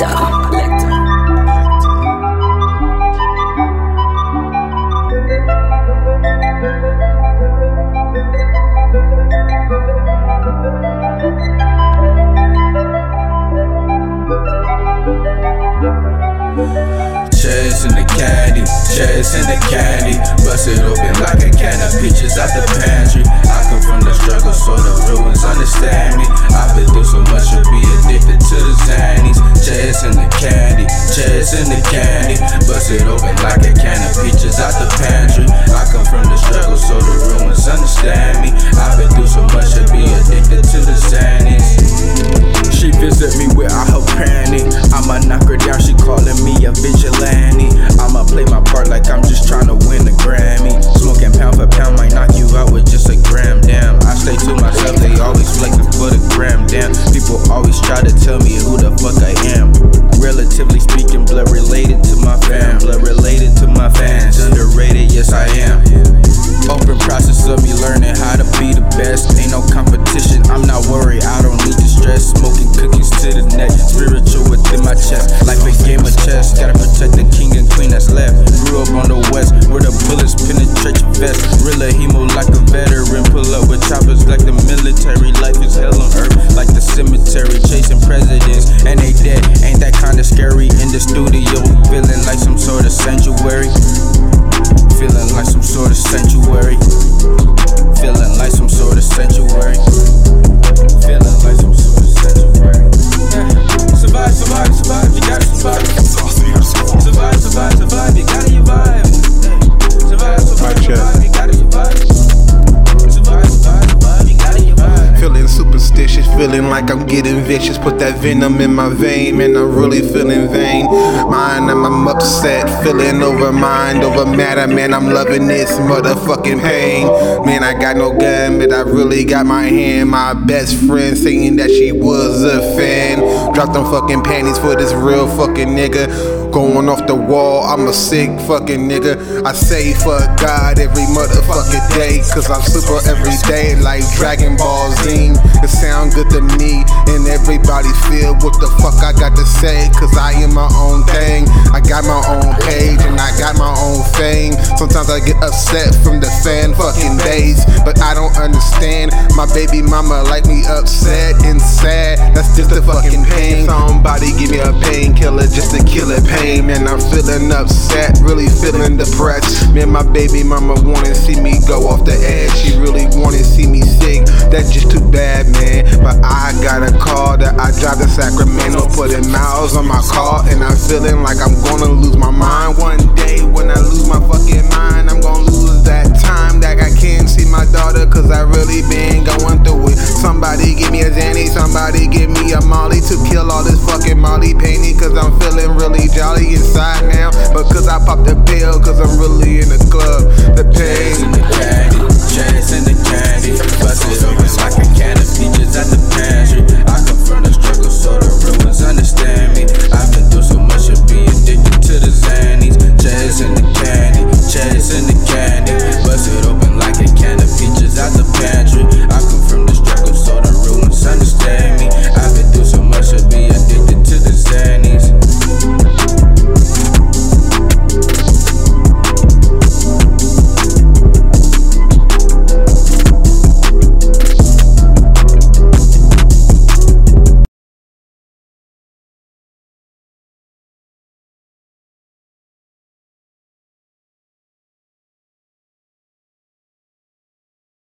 Chasing the candy, chasing the candy. Bust it open like a can of peaches out the pantry. I come from the struggle, so the ones understand me. I've been through so much Chasing the candy, chasing the candy. Bust it open like a can of peaches out the pantry. I come from the struggle, so the ones understand me. I've been through so much to be addicted to the Xannies. She visit me with all her panic. I'ma knock her down, she calling me a vigilante. I'ma play my part like I'm just trying to damn. People always try to tell me who the fuck I am. Relatively speaking, blood related to my fam, blood related to my fans. Underrated, yes I am. Open process of me learning how to be the best. Ain't no competition, I'm not worried, I don't need to stress. Smoking cookies to the neck, spiritual within my chest. Life a game of chess, gotta protect the king and queen that's left. Grew up on the west, where the bullets penetrate your vest. Real a hemo like a veteran, pull up with choppers like the cemetery, chasing presidents, and they dead. Ain't that kinda scary in the studio, feeling like some sort of sanctuary. Feeling like some sort of sanctuary. Feeling like some sort of sanctuary. Feeling like some sort of sanctuary. Yeah. Survive, survive, feeling like I'm getting vicious. Put that venom in my vein, man. I'm really feeling vain. Mind, I'm, I'm upset, feeling over mind, over matter, man. I'm loving this motherfucking pain. Man, I got no gun, but I really got my hand. My best friend saying that she was a fan. Dropped them fucking panties for this real fucking nigga. Going off the wall, I'm a sick fucking nigga. I say fuck God every motherfucking day. Cause I'm super every day like Dragon Ball Z. It sound good to me, and everybody feel what the fuck I got to say. Cause I am my own thing. I got my own page, I got my own fame. Sometimes I get upset from the fan fucking days. But I don't understand. My baby mama like me upset and sad. That's just the fucking pain. Somebody give me a painkiller just to kill it pain. Man, I'm feeling upset, really feeling depressed. Man, my baby mama wanna see me go off the edge. She really wanna see me sick. That's just too bad, man. But I got miles on my car, and I'm feeling like I'm gonna lose my mind one day. When I lose my fucking mind, I'm gonna lose that time that I can't see my daughter, cause I really been going through it. Somebody give me a Zanny, somebody give me a Molly to kill all this fucking Molly painting, cause I'm feeling really jolly inside now. Because I popped a pill, cause I'm really in the